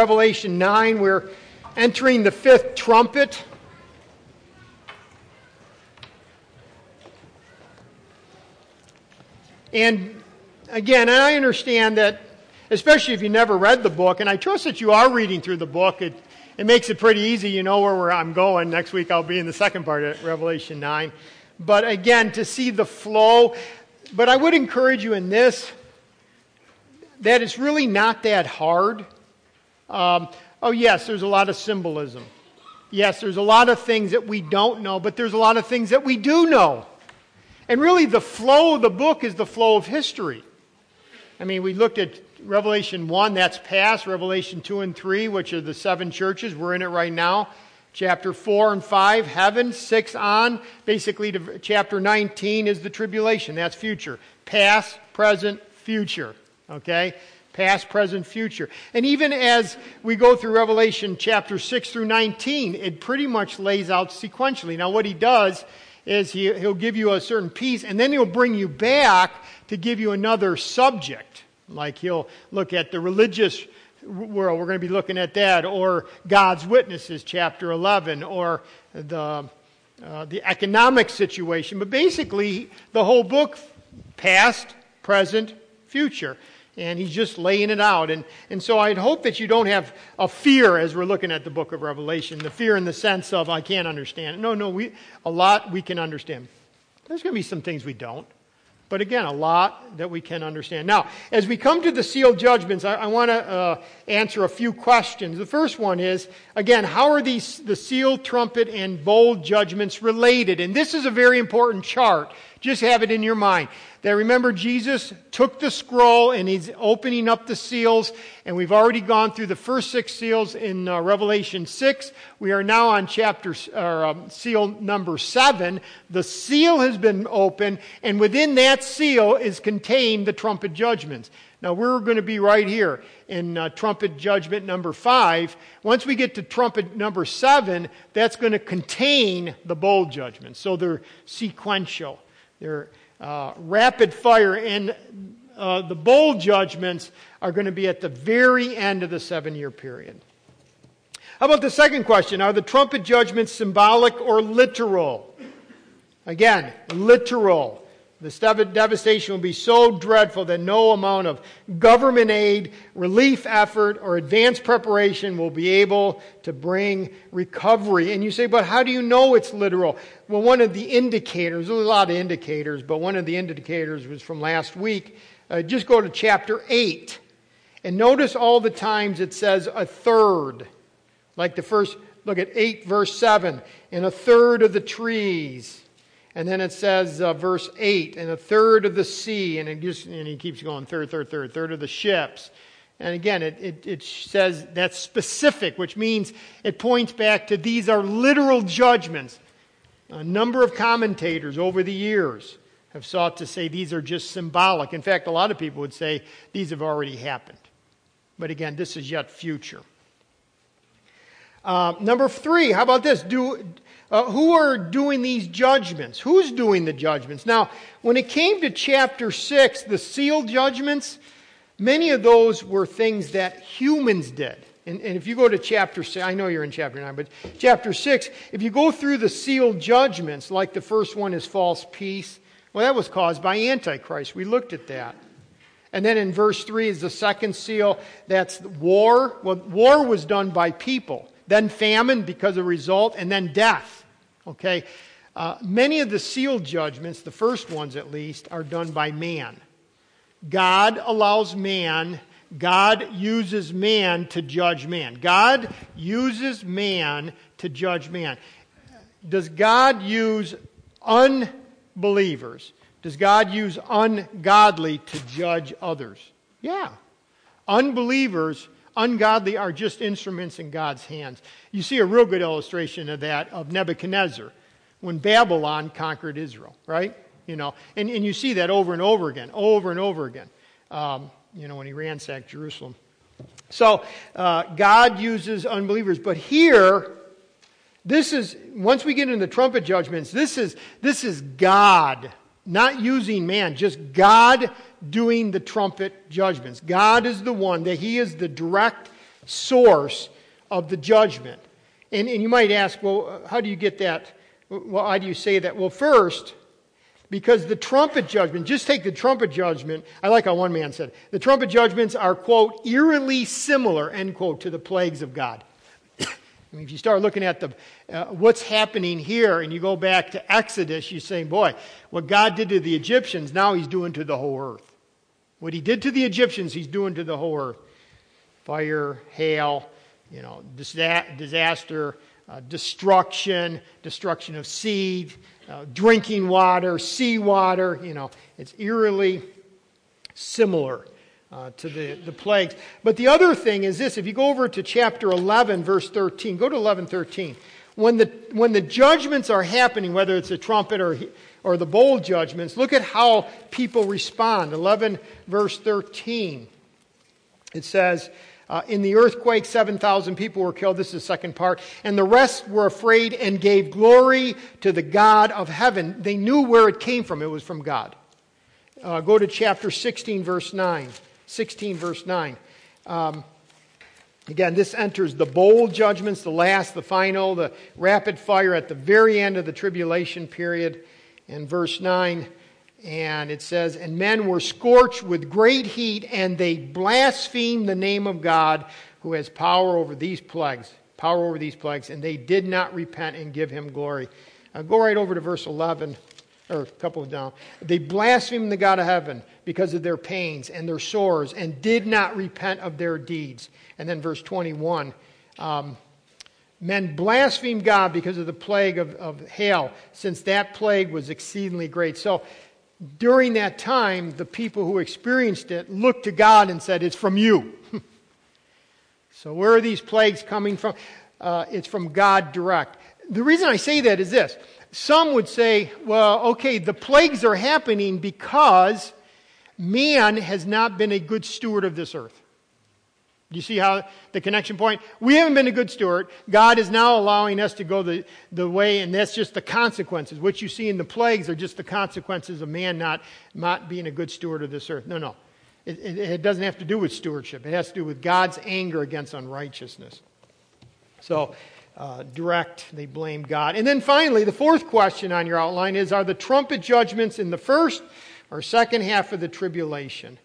Revelation 9, we're entering the fifth trumpet. And again, I understand that, especially if you never read the book, and I trust that you are reading through the book, it, it makes it pretty easy. You know where I'm going. Next week I'll be in the second part of Revelation 9. But again, to see the flow. But I would encourage you in this that it's really not that hard. Um, oh, yes, there's a lot of symbolism. Yes, there's a lot of things that we don't know, but there's a lot of things that we do know. And really, the flow of the book is the flow of history. I mean, we looked at Revelation 1, that's past. Revelation 2 and 3, which are the seven churches. We're in it right now. Chapter 4 and 5, heaven. 6 on. Basically, to chapter 19 is the tribulation. That's future. Past, present, future. Okay? Past, present, future. And even as we go through Revelation chapter 6 through 19, it pretty much lays out sequentially. Now, what he does is he, he'll give you a certain piece, and then he'll bring you back to give you another subject. Like he'll look at the religious world, we're going to be looking at that, or God's witnesses, chapter 11, or the, uh, the economic situation. But basically, the whole book, past, present, future and he's just laying it out. And, and so I'd hope that you don't have a fear as we're looking at the book of Revelation, the fear in the sense of, I can't understand. No, no, we, a lot we can understand. There's going to be some things we don't. But again, a lot that we can understand. Now, as we come to the sealed judgments, I, I want to uh, answer a few questions. The first one is, again, how are these the sealed trumpet and bowl judgments related? And this is a very important chart. Just have it in your mind. That remember, Jesus took the scroll and he's opening up the seals. And we've already gone through the first six seals in uh, Revelation 6. We are now on chapter, um, seal number 7. The seal has been opened, and within that seal is contained the trumpet judgments. Now, we're going to be right here in uh, trumpet judgment number 5. Once we get to trumpet number 7, that's going to contain the bowl judgments. So they're sequential. They're uh, rapid fire, and uh, the bowl judgments are going to be at the very end of the seven year period. How about the second question? Are the trumpet judgments symbolic or literal? Again, literal. This devastation will be so dreadful that no amount of government aid, relief effort, or advanced preparation will be able to bring recovery. And you say, but how do you know it's literal? Well, one of the indicators, there's a lot of indicators, but one of the indicators was from last week. Uh, just go to chapter 8 and notice all the times it says a third. Like the first, look at 8 verse 7, and a third of the trees and then it says, uh, verse 8, and a third of the sea, and, it just, and he keeps going, third, third, third, third of the ships. And again, it, it, it says that's specific, which means it points back to these are literal judgments. A number of commentators over the years have sought to say these are just symbolic. In fact, a lot of people would say these have already happened. But again, this is yet future. Uh, number three, how about this? Do, uh, who are doing these judgments? Who's doing the judgments? Now, when it came to chapter 6, the sealed judgments, many of those were things that humans did. And, and, if you go to chapter 6, I know you're in chapter 9, but chapter 6, if you go through the sealed judgments, like the first one is false peace, well, that was caused by Antichrist. We looked at that. And then in verse 3 is the second seal, that's war. Well, war was done by people, then famine because of result, and then death. Okay? Uh, many of the sealed judgments, the first ones at least, are done by man. God allows man, God uses man to judge man. God uses man to judge man. Does God use unbelievers? Does God use ungodly to judge others? Yeah. Unbelievers, ungodly are just instruments in God's hands. You see a real good illustration of that of Nebuchadnezzar when Babylon conquered Israel, right? You know, and, and you see that over and over again, over and over again, um, you know, when he ransacked Jerusalem. So uh, God uses unbelievers, but here, this is, once we get into the trumpet judgments, this is, this is God, not using man, just God doing the trumpet judgments. God is the one that He is the direct source of the judgment. And, and you might ask, well, how do you get that? Well, how do you say that? Well, first, because the trumpet judgment, just take the trumpet judgment. I like how one man said, the trumpet judgments are, quote, eerily similar, end quote, to the plagues of God. I mean, if you start looking at the, uh, what's happening here and you go back to Exodus, you're saying, boy, what God did to the Egyptians, now he's doing to the whole earth. What he did to the Egyptians, he's doing to the whole earth. Fire, hail, you know, disaster, uh, destruction, destruction of seed, uh, drinking water, seawater, you know, it's eerily similar uh, to the, the plagues. But the other thing is this if you go over to chapter 11, verse 13, go to 11, 13. When the, when the judgments are happening, whether it's a trumpet or, or the bowl judgments, look at how people respond. 11, verse 13. It says, uh, in the earthquake, 7,000 people were killed. This is the second part. And the rest were afraid and gave glory to the God of heaven. They knew where it came from. It was from God. Uh, go to chapter 16, verse 9. 16, verse 9. Um, again, this enters the bowl judgments, the last, the final, the rapid fire at the very end of the tribulation period. In verse 9, and it says, And men were scorched with great heat, and they blasphemed the name of God who has power over these plagues, power over these plagues, and they did not repent and give him glory. Go right over to verse 11 or a couple of down. They blasphemed the God of heaven because of their pains and their sores and did not repent of their deeds. And then verse 21 um, men blasphemed God because of the plague of, of hail, since that plague was exceedingly great. So during that time, the people who experienced it looked to God and said, It's from you. so, where are these plagues coming from? Uh, it's from God direct. The reason I say that is this some would say, well, okay, the plagues are happening because man has not been a good steward of this earth. Do you see how the connection point? We haven't been a good steward. God is now allowing us to go the, the way, and that's just the consequences. What you see in the plagues are just the consequences of man not, not being a good steward of this earth. No, no. It, it, it doesn't have to do with stewardship, it has to do with God's anger against unrighteousness. So, uh, direct, they blame God. And then finally, the fourth question on your outline is Are the trumpet judgments in the first or second half of the tribulation?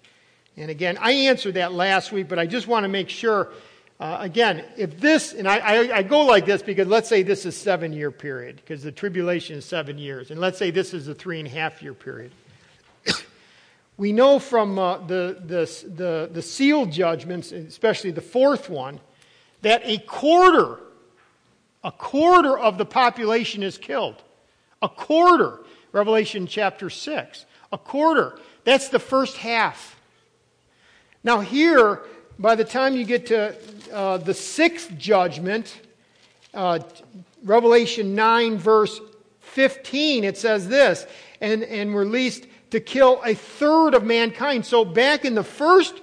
And again, I answered that last week, but I just want to make sure. Uh, again, if this, and I, I, I, go like this because let's say this is seven year period, because the tribulation is seven years, and let's say this is a three and a half year period. we know from uh, the, the, the, the sealed judgments, especially the fourth one, that a quarter a quarter of the population is killed. A quarter. Revelation chapter 6. A quarter. That's the first half. Now, here, by the time you get to uh, the sixth judgment, uh, Revelation 9, verse 15, it says this, and, and released to kill a third of mankind. So back in the first,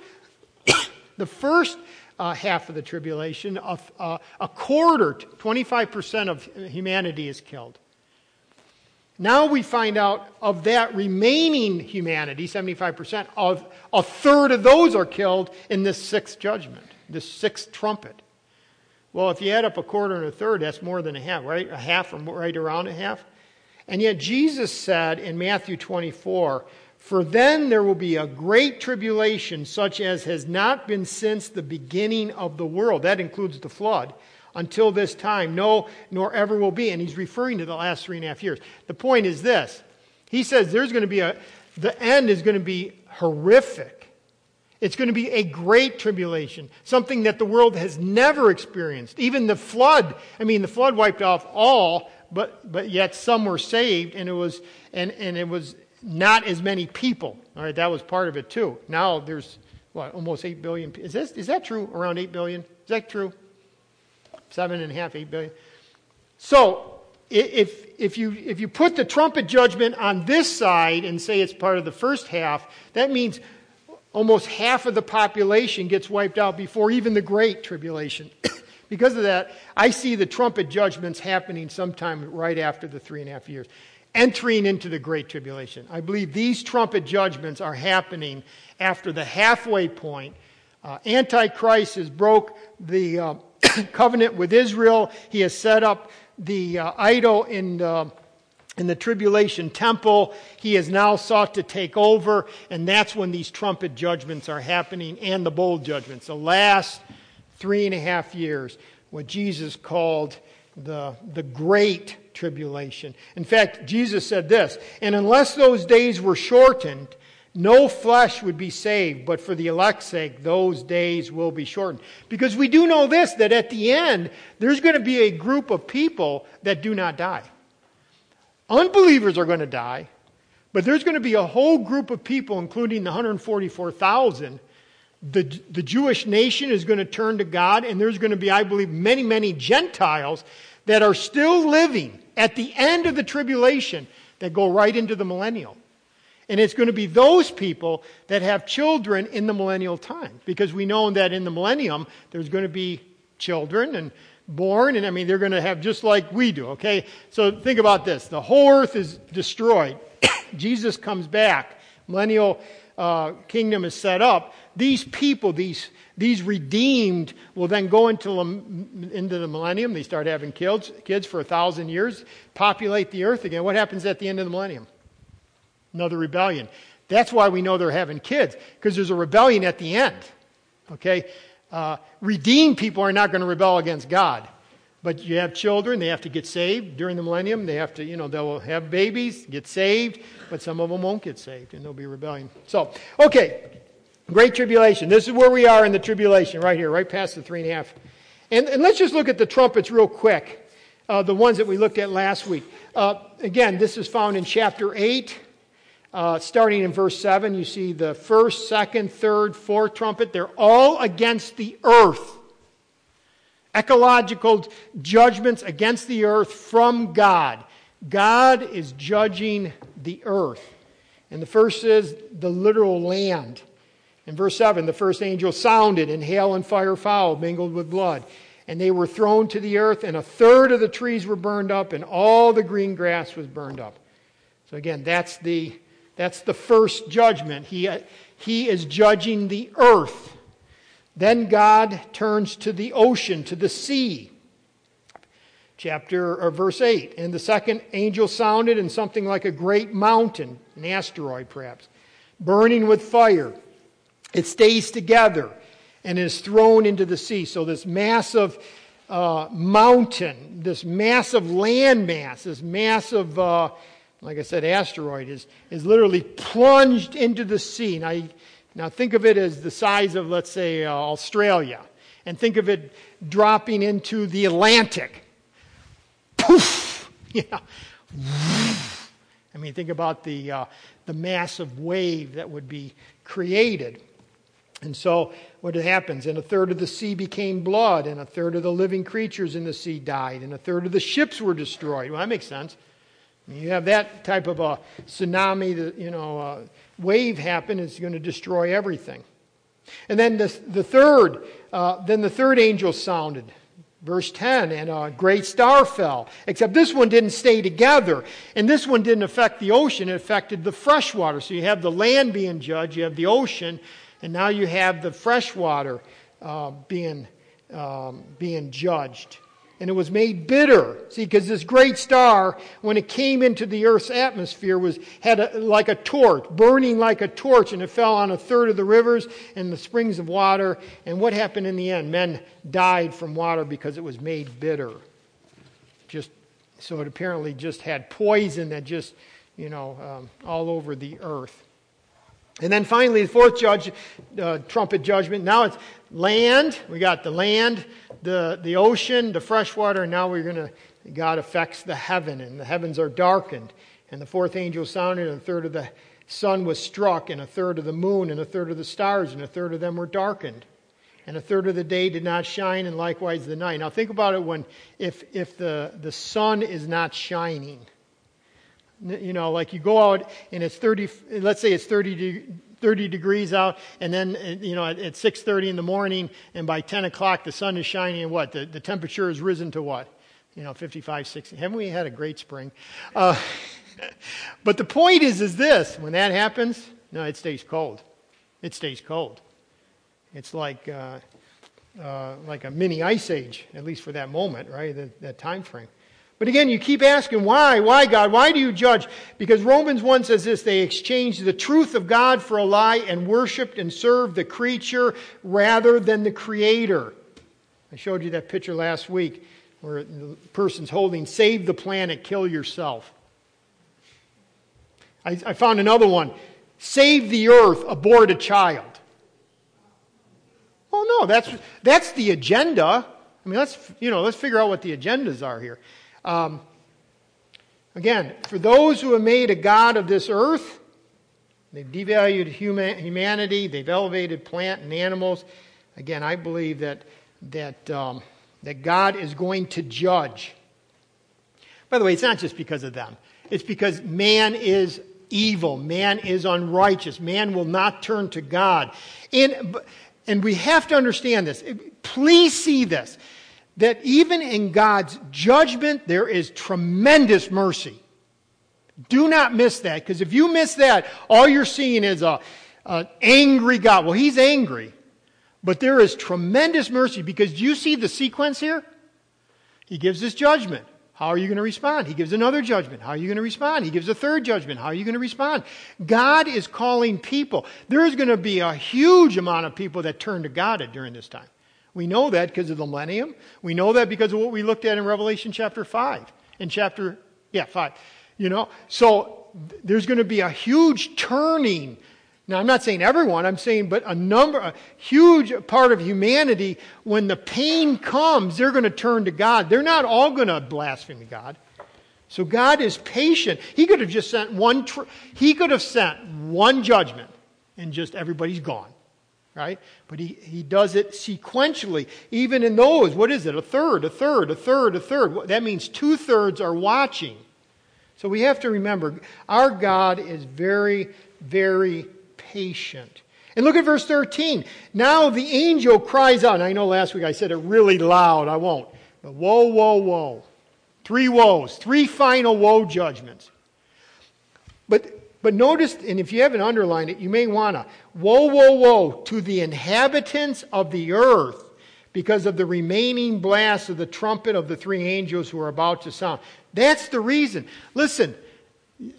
the first uh, half of the tribulation, a, uh, a quarter, 25% of humanity is killed. Now we find out of that remaining humanity, 75%, of a third of those are killed in this sixth judgment, this sixth trumpet. Well, if you add up a quarter and a third, that's more than a half, right? A half or right around a half. And yet Jesus said in Matthew 24, for then there will be a great tribulation, such as has not been since the beginning of the world. That includes the flood. Until this time, no, nor ever will be. And he's referring to the last three and a half years. The point is this He says there's going to be a, the end is going to be horrific. It's going to be a great tribulation, something that the world has never experienced. Even the flood, I mean, the flood wiped off all, but, but yet some were saved, and it was, and, and it was not as many people. All right, that was part of it too. Now there's what almost eight billion. Is this is that true? Around eight billion? Is that true? Seven and a half, eight billion. So if if you if you put the trumpet judgment on this side and say it's part of the first half, that means almost half of the population gets wiped out before even the great tribulation. because of that, I see the trumpet judgments happening sometime right after the three and a half years entering into the Great Tribulation. I believe these trumpet judgments are happening after the halfway point Uh, Antichrist has broke the uh, covenant with Israel. He has set up the uh, idol in the, in the tribulation temple. He has now sought to take over, and that's when these trumpet judgments are happening and the bowl judgments. The last three and a half years, what Jesus called the, the great tribulation. In fact, Jesus said this, and unless those days were shortened, no flesh would be saved, but for the elect's sake, those days will be shortened. Because we do know this, that at the end, there's going to be a group of people that do not die. Unbelievers are going to die, but there's going to be a whole group of people, including the 144,000. The, the Jewish nation is going to turn to God, and there's going to be, I believe, many, many Gentiles that are still living at the end of the tribulation that go right into the millennial. And it's going to be those people that have children in the millennial time. Because we know that in the millennium, there's going to be children and born, and I mean, they're going to have just like we do, okay? So think about this the whole earth is destroyed. Jesus comes back, millennial uh, kingdom is set up. These people, these, these redeemed, will then go into, into the millennium. They start having kids, kids for a thousand years, populate the earth again. What happens at the end of the millennium? Another rebellion. That's why we know they're having kids, because there's a rebellion at the end. Okay? Uh, redeemed people are not going to rebel against God. But you have children, they have to get saved during the millennium. They have to, you know, they'll have babies, get saved, but some of them won't get saved, and there'll be rebellion. So, okay, great tribulation. This is where we are in the tribulation, right here, right past the three and a half. And, and let's just look at the trumpets real quick, uh, the ones that we looked at last week. Uh, again, this is found in chapter 8. Uh, starting in verse 7, you see the first, second, third, fourth trumpet. They're all against the earth. Ecological judgments against the earth from God. God is judging the earth. And the first is the literal land. In verse 7, the first angel sounded, and hail and fire followed, mingled with blood. And they were thrown to the earth, and a third of the trees were burned up, and all the green grass was burned up. So again, that's the that's the first judgment. He, he is judging the earth. Then God turns to the ocean, to the sea. Chapter or verse 8. And the second angel sounded, and something like a great mountain, an asteroid perhaps, burning with fire. It stays together and is thrown into the sea. So, this massive uh, mountain, this massive landmass, this massive uh, like I said, asteroid, is, is literally plunged into the sea. Now, now think of it as the size of, let's say, uh, Australia, and think of it dropping into the Atlantic. Poof! Yeah. I mean, think about the, uh, the massive wave that would be created. And so, what happens? And a third of the sea became blood, and a third of the living creatures in the sea died, and a third of the ships were destroyed. Well, that makes sense. You have that type of a tsunami, that, you know, wave happen, it's going to destroy everything. And then the, the third, uh, then the third angel sounded. Verse 10, and a great star fell. Except this one didn't stay together. And this one didn't affect the ocean, it affected the fresh water. So you have the land being judged, you have the ocean, and now you have the fresh water uh, being, um, being judged and it was made bitter. See, because this great star, when it came into the Earth's atmosphere, was had a, like a torch, burning like a torch, and it fell on a third of the rivers and the springs of water. And what happened in the end? Men died from water because it was made bitter. Just so it apparently just had poison that just, you know, um, all over the earth. And then finally, the fourth judge, uh, trumpet judgment. Now it's land. We got the land, the, the ocean, the fresh water, and now we're going to, God affects the heaven, and the heavens are darkened. And the fourth angel sounded, and a third of the sun was struck, and a third of the moon, and a third of the stars, and a third of them were darkened. And a third of the day did not shine, and likewise the night. Now think about it when, if, if the, the sun is not shining you know, like you go out and it's 30, let's say it's 30, 30 degrees out, and then, you know, at, 6.30 in the morning, and by 10 o'clock the sun is shining, and what? The, the temperature has risen to what? You know, 55, 60. Haven't we had a great spring? Uh, but the point is, is this. When that happens, no, it stays cold. It stays cold. It's like, uh, uh, like a mini ice age, at least for that moment, right? That, that time frame. But again, you keep asking, why? Why, God? Why do you judge? Because Romans 1 says this they exchanged the truth of God for a lie and worshiped and served the creature rather than the creator. I showed you that picture last week where the person's holding save the planet, kill yourself. I, I found another one save the earth, abort a child. Oh, no, that's, that's the agenda. I mean, let's, you know, let's figure out what the agendas are here. Um, again, for those who have made a God of this earth, they've devalued human, humanity, they've elevated plant and animals. Again, I believe that, that, um, that God is going to judge. By the way, it's not just because of them, it's because man is evil, man is unrighteous, man will not turn to God. And, and we have to understand this. Please see this that even in God's judgment, there is tremendous mercy. Do not miss that, because if you miss that, all you're seeing is a, an angry God. Well, he's angry, but there is tremendous mercy because do you see the sequence here? He gives this judgment. How are you going to respond? He gives another judgment. How are you going to respond? He gives a third judgment. How are you going to respond? God is calling people. There is going to be a huge amount of people that turn to God during this time. We know that because of the millennium. We know that because of what we looked at in Revelation chapter 5. In chapter, yeah, 5. You know, so there's going to be a huge turning. Now, I'm not saying everyone, I'm saying, but a number, a huge part of humanity, when the pain comes, they're going to turn to God. They're not all going to blaspheme God. So God is patient. He could have just sent one, tr- he could have sent one judgment and just everybody's gone right? But he, he does it sequentially. Even in those, what is it? A third, a third, a third, a third. That means two thirds are watching. So we have to remember our God is very, very patient. And look at verse 13. Now the angel cries out. And I know last week I said it really loud. I won't. But woe, woe, woe. Three woes, three final woe judgments. But but notice, and if you haven't underlined it, you may want to. Woe, woe, woe to the inhabitants of the earth because of the remaining blast of the trumpet of the three angels who are about to sound. That's the reason. Listen,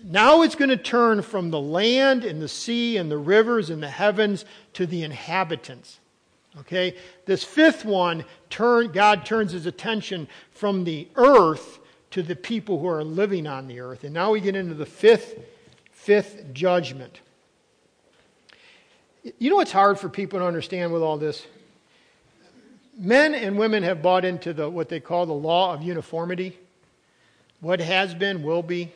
now it's going to turn from the land and the sea and the rivers and the heavens to the inhabitants. Okay? This fifth one, turn, God turns his attention from the earth to the people who are living on the earth. And now we get into the fifth fifth judgment. You know what's hard for people to understand with all this? Men and women have bought into the, what they call the law of uniformity. What has been will be,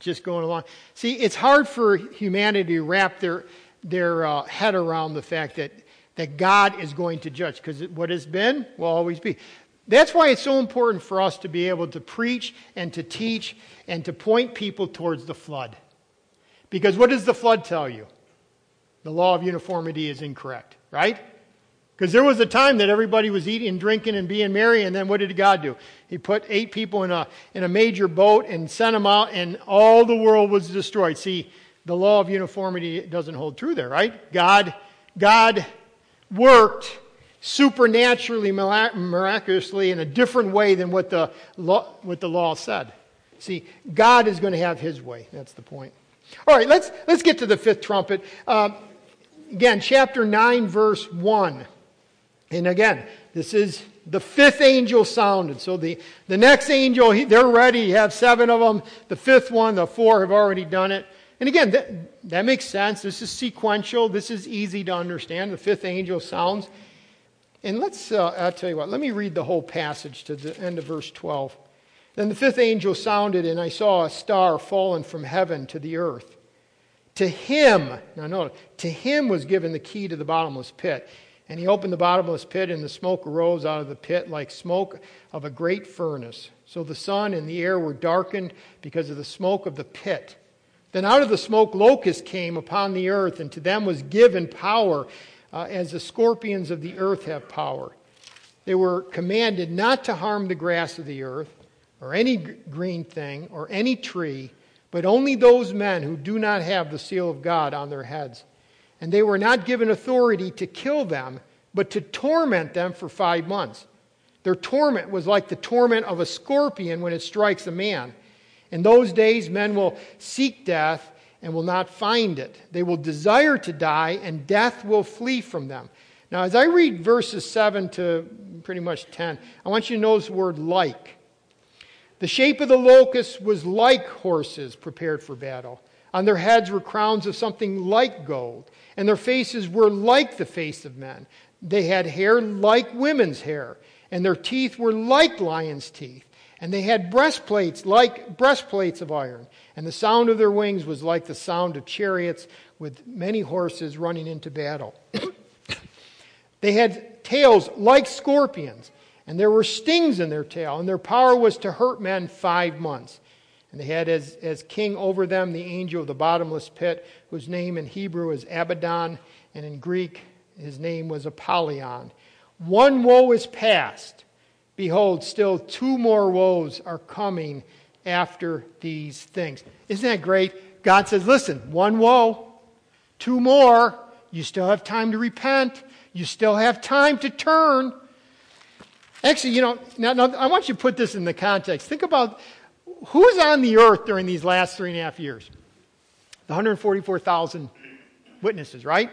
just going along. See, it's hard for humanity to wrap their, their uh, head around the fact that, that God is going to judge, because what has been will always be. That's why it's so important for us to be able to preach and to teach and to point people towards the flood. Because what does the flood tell you? The law of uniformity is incorrect, right? Because there was a time that everybody was eating drinking and being merry, and then what did God do? He put eight people in a, in a major boat and sent them out, and all the world was destroyed. See, the law of uniformity doesn't hold true there, right? God, God worked supernaturally, miraculously, in a different way than what the law, what the law said. See, God is going to have his way. That's the point. All right, let's, let's get to the fifth trumpet. Uh, again, chapter 9, verse 1. And again, this is the fifth angel sounded. So the, the next angel, he, they're ready. You have seven of them. The fifth one, the four have already done it. And again, that, that makes sense. This is sequential. This is easy to understand. The fifth angel sounds. And let's, uh, I'll tell you what, let me read the whole passage to the end of verse 12. Then the fifth angel sounded, and I saw a star fallen from heaven to the earth. To him, now note, to him was given the key to the bottomless pit. And he opened the bottomless pit, and the smoke arose out of the pit like smoke of a great furnace. So the sun and the air were darkened because of the smoke of the pit. Then out of the smoke locusts came upon the earth, and to them was given power, uh, as the scorpions of the earth have power. They were commanded not to harm the grass of the earth or any green thing or any tree, but only those men who do not have the seal of God on their heads. And they were not given authority to kill them, but to torment them for five months. Their torment was like the torment of a scorpion when it strikes a man. In those days, men will seek death and will not find it. They will desire to die, and death will flee from them. Now, as I read verses 7 to pretty much 10, I want you to notice the word like. The shape of the locusts was like horses prepared for battle. On their heads were crowns of something like gold, and their faces were like the face of men. They had hair like women's hair, and their teeth were like lions' teeth. And they had breastplates like breastplates of iron, and the sound of their wings was like the sound of chariots with many horses running into battle. they had tails like scorpions, and there were stings in their tail, and their power was to hurt men five months. And they had as, as king over them the angel of the bottomless pit, whose name in Hebrew is Abaddon, and in Greek his name was Apollyon. One woe is past. Behold, still two more woes are coming after these things. Isn't that great? God says, listen, one woe, two more. You still have time to repent. You still have time to turn. Actually, you know, now, now I want you to put this in the context. Think about who's on the earth during these last three and a half years? The 144,000 witnesses, right?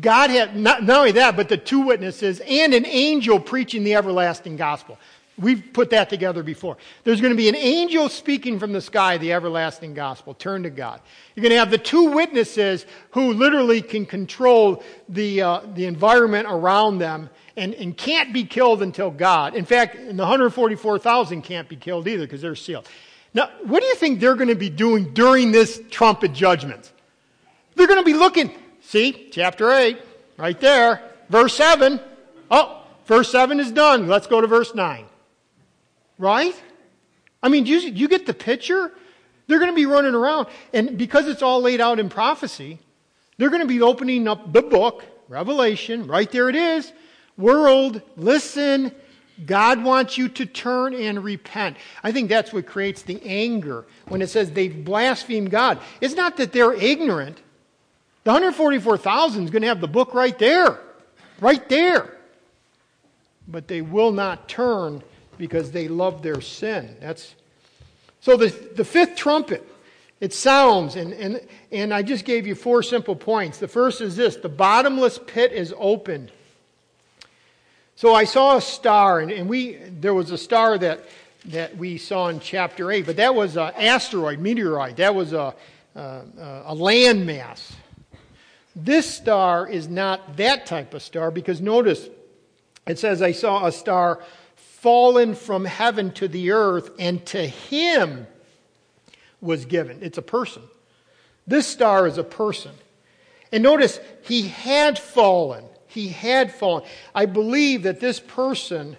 God had, not, not only that, but the two witnesses and an angel preaching the everlasting gospel. We've put that together before. There's going to be an angel speaking from the sky, the everlasting gospel. Turn to God. You're going to have the two witnesses who literally can control the, uh, the environment around them and, and can't be killed until God. In fact, the 144,000 can't be killed either because they're sealed. Now, what do you think they're going to be doing during this trumpet judgment? They're going to be looking, See, chapter 8, right there, verse 7. Oh, verse 7 is done. Let's go to verse 9. Right? I mean, you, you get the picture? They're going to be running around. And because it's all laid out in prophecy, they're going to be opening up the book, Revelation. Right there it is. World, listen. God wants you to turn and repent. I think that's what creates the anger when it says they've blasphemed God. It's not that they're ignorant. The 144,000 is going to have the book right there. Right there. But they will not turn because they love their sin. That's so the, the fifth trumpet, it sounds, and, and, and I just gave you four simple points. The first is this the bottomless pit is opened. So I saw a star, and, and we there was a star that that we saw in chapter 8, but that was an asteroid, meteorite. That was a, a, a landmass. This star is not that type of star because notice it says, I saw a star fallen from heaven to the earth, and to him was given. It's a person. This star is a person. And notice, he had fallen. He had fallen. I believe that this person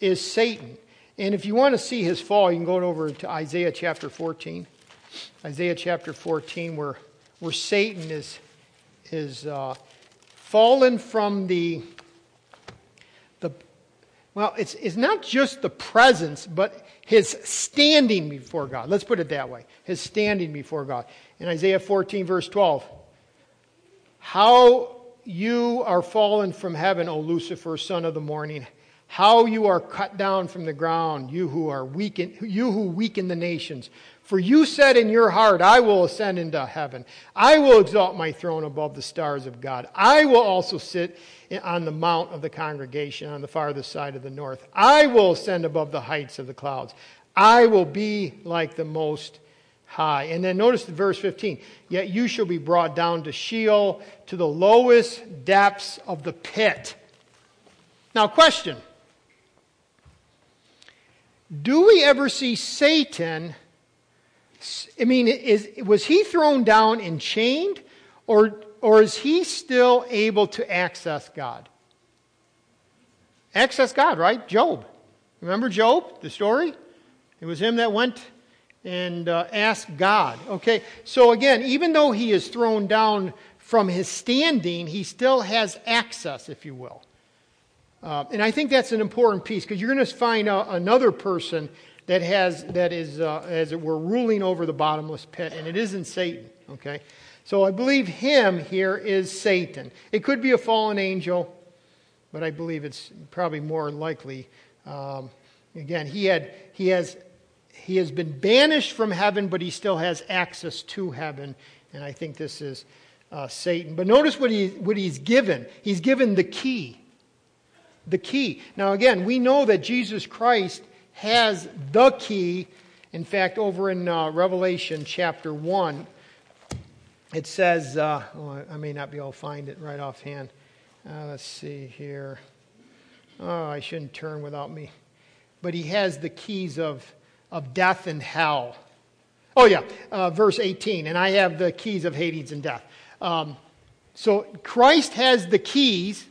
is Satan. And if you want to see his fall, you can go over to Isaiah chapter 14. Isaiah chapter 14, where, where Satan is is uh, fallen from the, the well, it's, it's not just the presence, but his standing before God. Let's put it that way his standing before God. In Isaiah 14, verse 12, how you are fallen from heaven, O Lucifer, son of the morning. How you are cut down from the ground, you who are weaken, you who weaken the nations. For you said in your heart, I will ascend into heaven. I will exalt my throne above the stars of God. I will also sit on the mount of the congregation on the farthest side of the north. I will ascend above the heights of the clouds. I will be like the most high. And then notice the verse 15. Yet you shall be brought down to Sheol, to the lowest depths of the pit. Now, question. Do we ever see Satan I mean, is, was he thrown down and chained, or, or is he still able to access God? Access God, right? Job. Remember Job, the story? It was him that went and uh, asked God. Okay, so again, even though he is thrown down from his standing, he still has access, if you will. Uh, and I think that's an important piece because you're going to find uh, another person that has that is uh, as it were ruling over the bottomless pit, and it isn't Satan. Okay, So I believe him here is Satan. It could be a fallen angel, but I believe it's probably more likely. Um, again, he, had, he, has, he has been banished from heaven, but he still has access to heaven. And I think this is uh, Satan. But notice what, he, what he's given. He's given the key. The key. Now, again, we know that Jesus Christ has the key. In fact, over in uh, Revelation chapter 1, it says, uh, oh, I may not be able to find it right offhand. Uh, let's see here. Oh, I shouldn't turn without me. But he has the keys of, of death and hell. Oh, yeah, uh, verse 18. And I have the keys of Hades and death. Um, so Christ has the keys,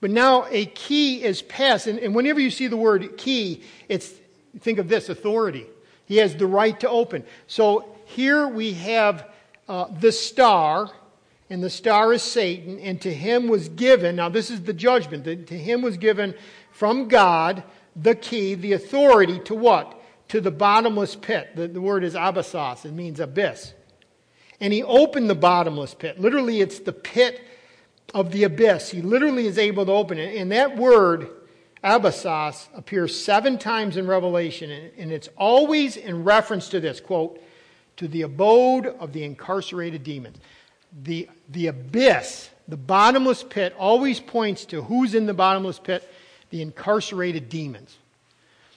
but now a key is passed. And, and whenever you see the word key, it's think of this authority. He has the right to open. So here we have uh, the star, and the star is Satan, and to him was given, now this is the judgment, to him was given from God the key, the authority to what? To the bottomless pit. The, the word is abyssos, it means abyss. And he opened the bottomless pit. Literally, it's the pit of the abyss. He literally is able to open it. And that word, abyssos, appears seven times in Revelation, and it's always in reference to this quote, to the abode of the incarcerated demons. The, the abyss, the bottomless pit, always points to who's in the bottomless pit the incarcerated demons.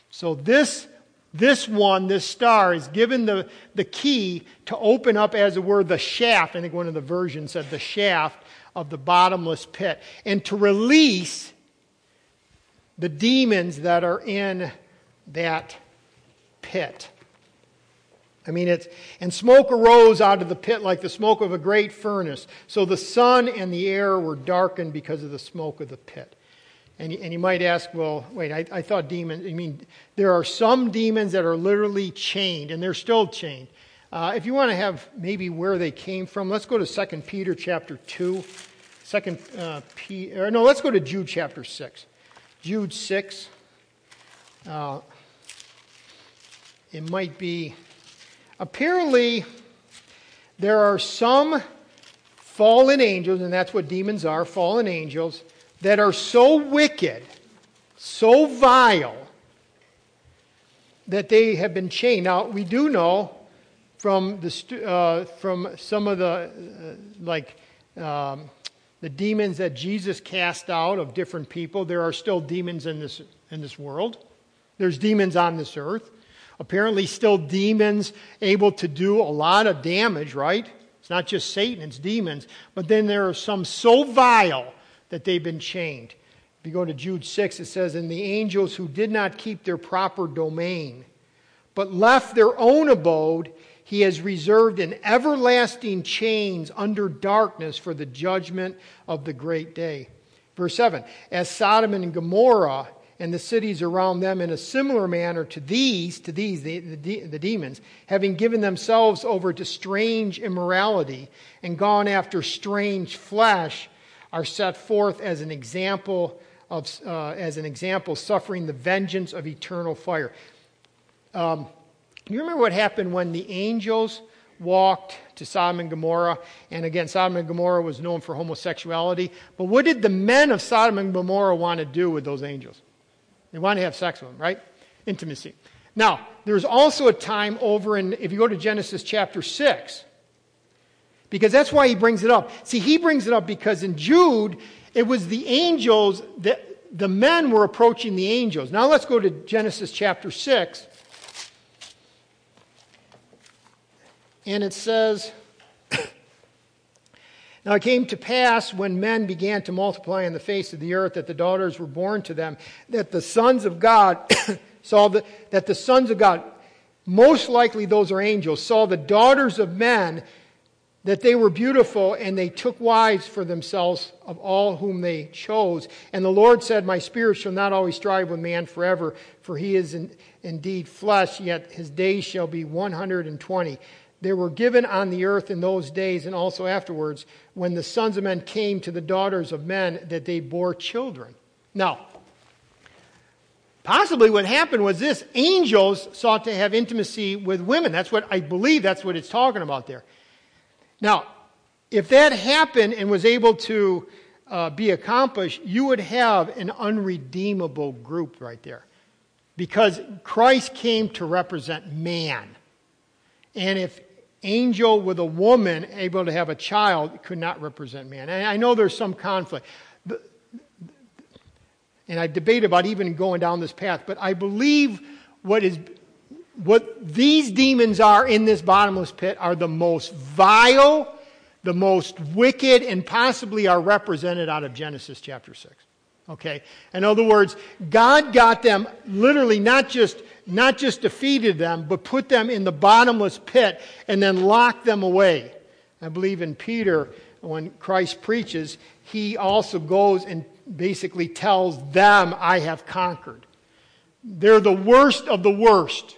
So this, this one, this star, is given the, the key to open up, as it were, the shaft. I think one of the versions said the shaft of the bottomless pit, and to release the demons that are in that pit. I mean, it's, and smoke arose out of the pit like the smoke of a great furnace. So the sun and the air were darkened because of the smoke of the pit. And, and you might ask, well, wait, I, I thought demons, I mean, there are some demons that are literally chained, and they're still chained. Uh, if you want to have maybe where they came from, let's go to 2 Peter chapter 2. 2 uh, Peter, no, let's go to Jude chapter 6. Jude 6. Uh, it might be Apparently, there are some fallen angels, and that's what demons are fallen angels, that are so wicked, so vile, that they have been chained. Now, we do know from, the, uh, from some of the, uh, like, um, the demons that Jesus cast out of different people, there are still demons in this, in this world. There's demons on this earth. Apparently, still demons able to do a lot of damage, right? It's not just Satan, it's demons. But then there are some so vile that they've been chained. If you go to Jude 6, it says, And the angels who did not keep their proper domain, but left their own abode, he has reserved in everlasting chains under darkness for the judgment of the great day. Verse 7 As Sodom and Gomorrah and the cities around them in a similar manner to these, to these, the, the, the, demons, having given themselves over to strange immorality and gone after strange flesh, are set forth as an example of, uh, as an example, suffering the vengeance of eternal fire. Um, you remember what happened when the angels walked to Sodom and Gomorrah? And again, Sodom and Gomorrah was known for homosexuality. But what did the men of Sodom and Gomorrah want to do with those angels? They want to have sex with them, right? Intimacy. Now, there's also a time over in, if you go to Genesis chapter 6, because that's why he brings it up. See, he brings it up because in Jude, it was the angels that the men were approaching the angels. Now let's go to Genesis chapter 6. And it says, now it came to pass when men began to multiply on the face of the earth that the daughters were born to them, that the sons of God saw the, that the sons of God, most likely those are angels, saw the daughters of men that they were beautiful, and they took wives for themselves of all whom they chose. And the Lord said, My spirit shall not always strive with man forever, for he is in, indeed flesh, yet his days shall be 120. There were given on the earth in those days and also afterwards when the sons of men came to the daughters of men that they bore children. Now, possibly what happened was this angels sought to have intimacy with women. That's what I believe that's what it's talking about there. Now, if that happened and was able to uh, be accomplished, you would have an unredeemable group right there. Because Christ came to represent man. And if angel with a woman able to have a child could not represent man. And I know there's some conflict. And I debate about even going down this path, but I believe what is what these demons are in this bottomless pit are the most vile, the most wicked, and possibly are represented out of Genesis chapter 6. Okay? In other words, God got them literally not just not just defeated them, but put them in the bottomless pit and then locked them away. I believe in Peter, when Christ preaches, he also goes and basically tells them, I have conquered. They're the worst of the worst.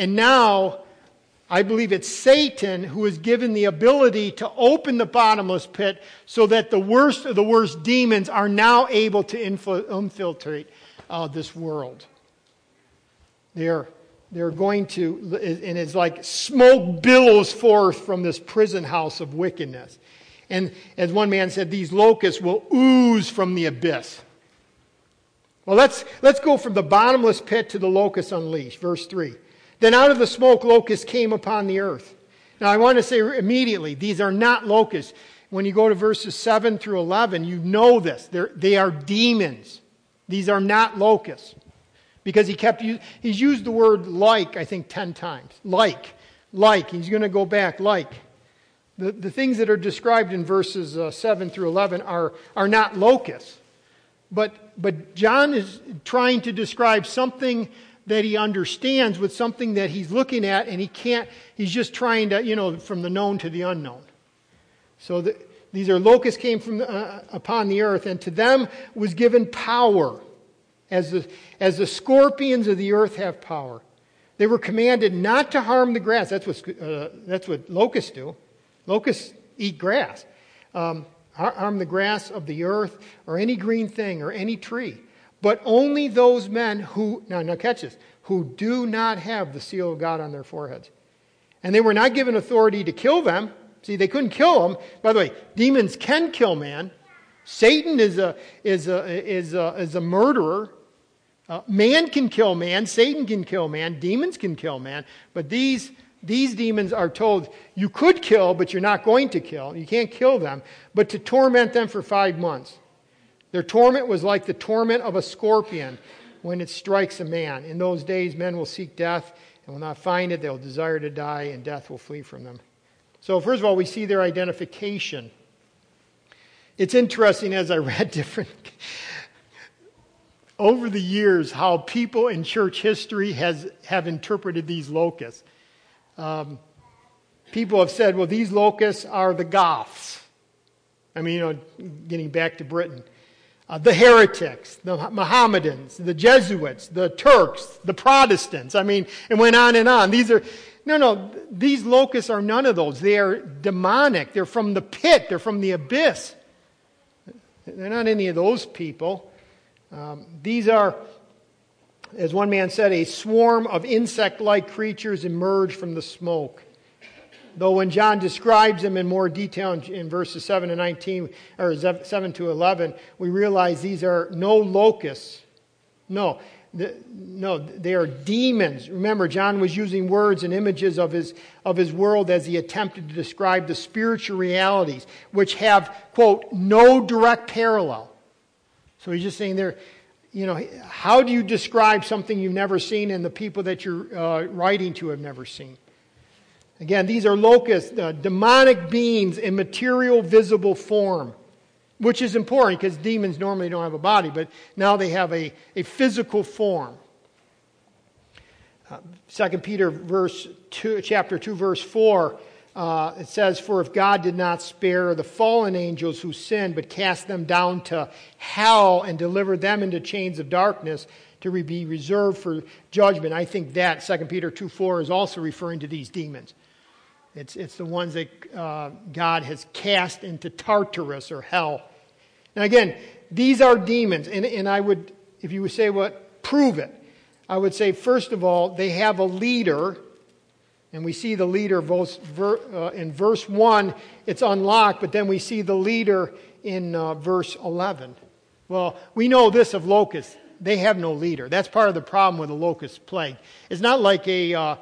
And now, I believe it's Satan who is given the ability to open the bottomless pit so that the worst of the worst demons are now able to infiltrate uh, this world. They're, they're going to, and it's like smoke billows forth from this prison house of wickedness. And as one man said, these locusts will ooze from the abyss. Well, let's, let's go from the bottomless pit to the locusts unleashed. Verse 3. Then out of the smoke, locusts came upon the earth. Now, I want to say immediately, these are not locusts. When you go to verses 7 through 11, you know this. They're, they are demons. These are not locusts. Because he kept, he's used the word like, I think, 10 times. Like, like. He's going to go back, like. The, the things that are described in verses uh, 7 through 11 are, are not locusts. But, but John is trying to describe something that he understands with something that he's looking at and he can't, he's just trying to, you know, from the known to the unknown. So the, these are locusts came from uh, upon the earth, and to them was given power, as the, as the scorpions of the earth have power. They were commanded not to harm the grass. That's what, uh, that's what locusts do. Locusts eat grass. Um, harm the grass of the earth or any green thing or any tree but only those men who, now, now catch this, who do not have the seal of God on their foreheads. And they were not given authority to kill them. See, they couldn't kill them. By the way, demons can kill man. Satan is a, is a, is a, is a murderer. Uh, man can kill man. Satan can kill man. Demons can kill man. But these, these demons are told, you could kill, but you're not going to kill. You can't kill them, but to torment them for five months. Their torment was like the torment of a scorpion when it strikes a man. In those days, men will seek death and will not find it. They'll desire to die, and death will flee from them. So, first of all, we see their identification. It's interesting as I read different. over the years, how people in church history has, have interpreted these locusts. Um, people have said, well, these locusts are the Goths. I mean, you know, getting back to Britain uh, the heretics, the Mohammedans, the Jesuits, the Turks, the Protestants. I mean, it went on and on. These are, no, no, these locusts are none of those. They are demonic. They're from the pit, they're from the abyss. They're not any of those people. Um, these are, as one man said, a swarm of insect like creatures emerge from the smoke. Though when John describes them in more detail in, verses 7 to 19, or 7 to 11, we realize these are no locusts. No, the, no, they are demons. Remember, John was using words and images of his, of his world as he attempted to describe the spiritual realities, which have, quote, no direct parallel. So he's just saying there, you know, how do you describe something you've never seen and the people that you're uh, writing to have never seen? Again, these are locusts, uh, demonic beings in material, visible form, which is important because demons normally don't have a body, but now they have a, a physical form. Uh, 2 Peter verse 2, chapter 2, verse 4, uh, it says, For if God did not spare the fallen angels who sinned, but cast them down to hell and delivered them into chains of darkness to be reserved for judgment, I think that 2 Peter 2 4 is also referring to these demons. It's, it's the ones that uh, God has cast into Tartarus or hell. Now, again, these are demons. And, and I would, if you would say what, prove it. I would say, first of all, they have a leader And we see the leader uh, in verse 1, it's unlocked, but then we see the leader in uh, verse 11. Well, we know this of locusts. They have no leader. That's part of the problem with the locust plague. It's not like a, uh,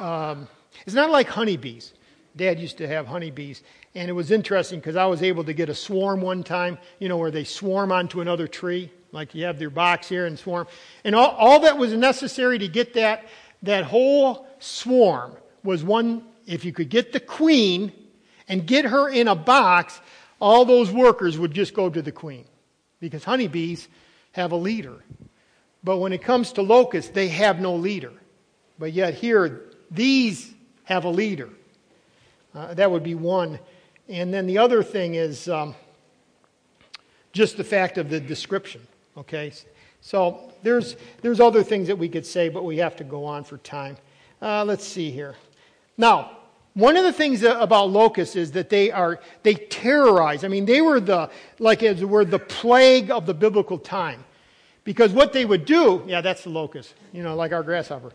um, it's not like honeybees. Dad used to have honeybees, and it was interesting because I was able to get a swarm one time, you know, where they swarm onto another tree, like you have your box here and swarm. And all, all that was necessary to get that, that whole swarm was one, if you could get the queen and get her in a box, all those workers would just go to the queen. Because honeybees have a leader. But when it comes to locusts, they have no leader. But yet here, these have a leader. Uh, that would be one. And then the other thing is um, just the fact of the description. Okay? So there's, there's other things that we could say, but we have to go on for time. Uh, let's see here. Now, one of the things about locusts is that they are they terrorize. I mean, they were the like as were the plague of the biblical time, because what they would do, yeah, that's the locust. You know, like our grasshopper.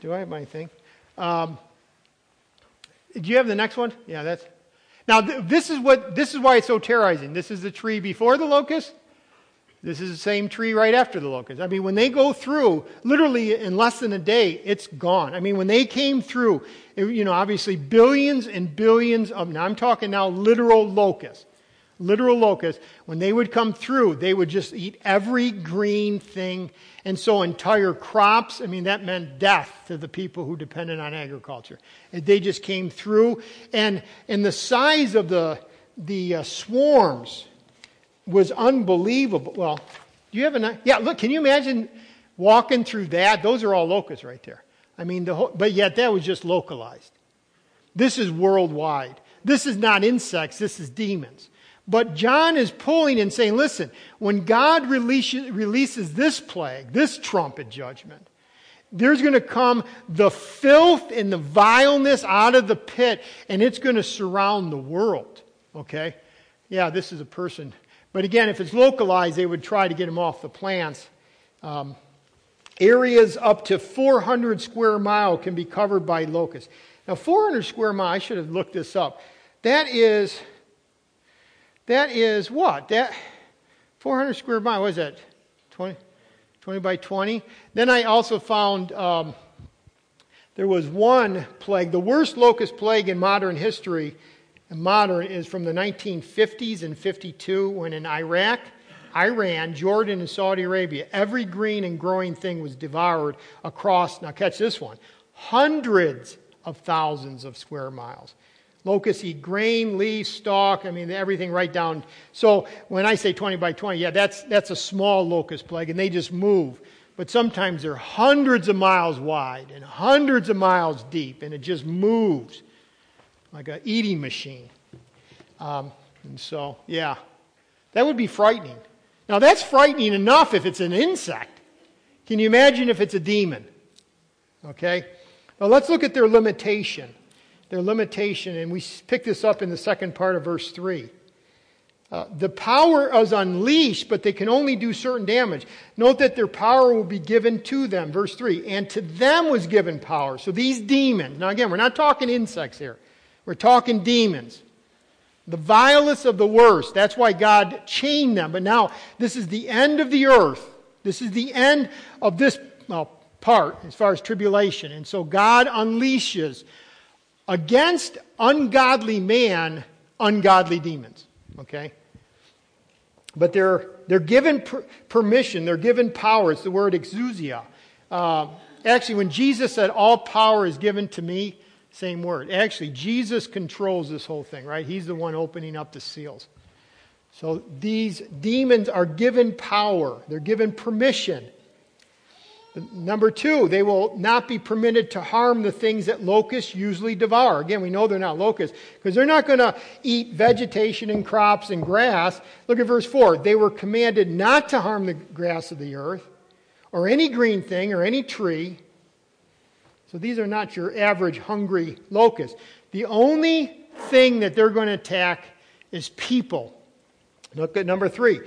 Do I have my thing? Um, do you have the next one? Yeah, that's. Now this is what this is why it's so terrorizing. This is the tree before the locust. This is the same tree right after the locust. I mean, when they go through, literally in less than a day, it's gone. I mean, when they came through, it, you know, obviously billions and billions of, now I'm talking now literal locusts. Literal locusts. When they would come through, they would just eat every green thing. And so entire crops, I mean, that meant death to the people who depended on agriculture. They just came through. And, and the size of the, the uh, swarms, was unbelievable. Well, do you have a yeah? Look, can you imagine walking through that? Those are all locusts right there. I mean, the whole, but yet that was just localized. This is worldwide. This is not insects. This is demons. But John is pulling and saying, listen, when God releases, this plague, this trumpet judgment, there's going to come the filth and the vileness out of the pit, and it's going to surround the world. Okay? Yeah, this is a person but again, if it's localized, they would try to get them off the plants. Um, areas up to 400 square mile can be covered by locusts. Now, 400 square mile, I should have looked this up. That is, that is what? That 400 square mile, what is that? 20, 20 by 20? Then I also found um, there was one plague, the worst locust plague in modern history modern is from the 1950s and 52 when in Iraq, Iran, Jordan, and Saudi Arabia, every green and growing thing was devoured across, now catch this one, hundreds of thousands of square miles. Locusts eat grain, leaves, stalk, I mean, everything right down. So when I say 20 by 20, yeah, that's, that's a small locust plague, and they just move. But sometimes they're hundreds of miles wide and hundreds of miles deep, and it just moves like an eating machine. Um, and so, yeah, that would be frightening. Now, that's frightening enough if it's an insect. Can you imagine if it's a demon? Okay? Now, let's look at their limitation. Their limitation, and we pick this up in the second part of verse 3. Uh, the power is unleashed, but they can only do certain damage. Note that their power will be given to them. Verse 3. And to them was given power. So these demons, now again, we're not talking insects here. We're talking demons. The vilest of the worst. That's why God chained them. But now, this is the end of the earth. This is the end of this well, part as far as tribulation. And so God unleashes against ungodly man ungodly demons. Okay? But they're, they're given per- permission, they're given power. It's the word exousia. Uh, actually, when Jesus said, All power is given to me, same word. Actually, Jesus controls this whole thing, right? He's the one opening up the seals. So these demons are given power, they're given permission. Number two, they will not be permitted to harm the things that locusts usually devour. Again, we know they're not locusts because they're not going to eat vegetation and crops and grass. Look at verse 4. They were commanded not to harm the grass of the earth or any green thing or any tree so these are not your average hungry locusts. The only thing that they're going to attack is people. Look at number three.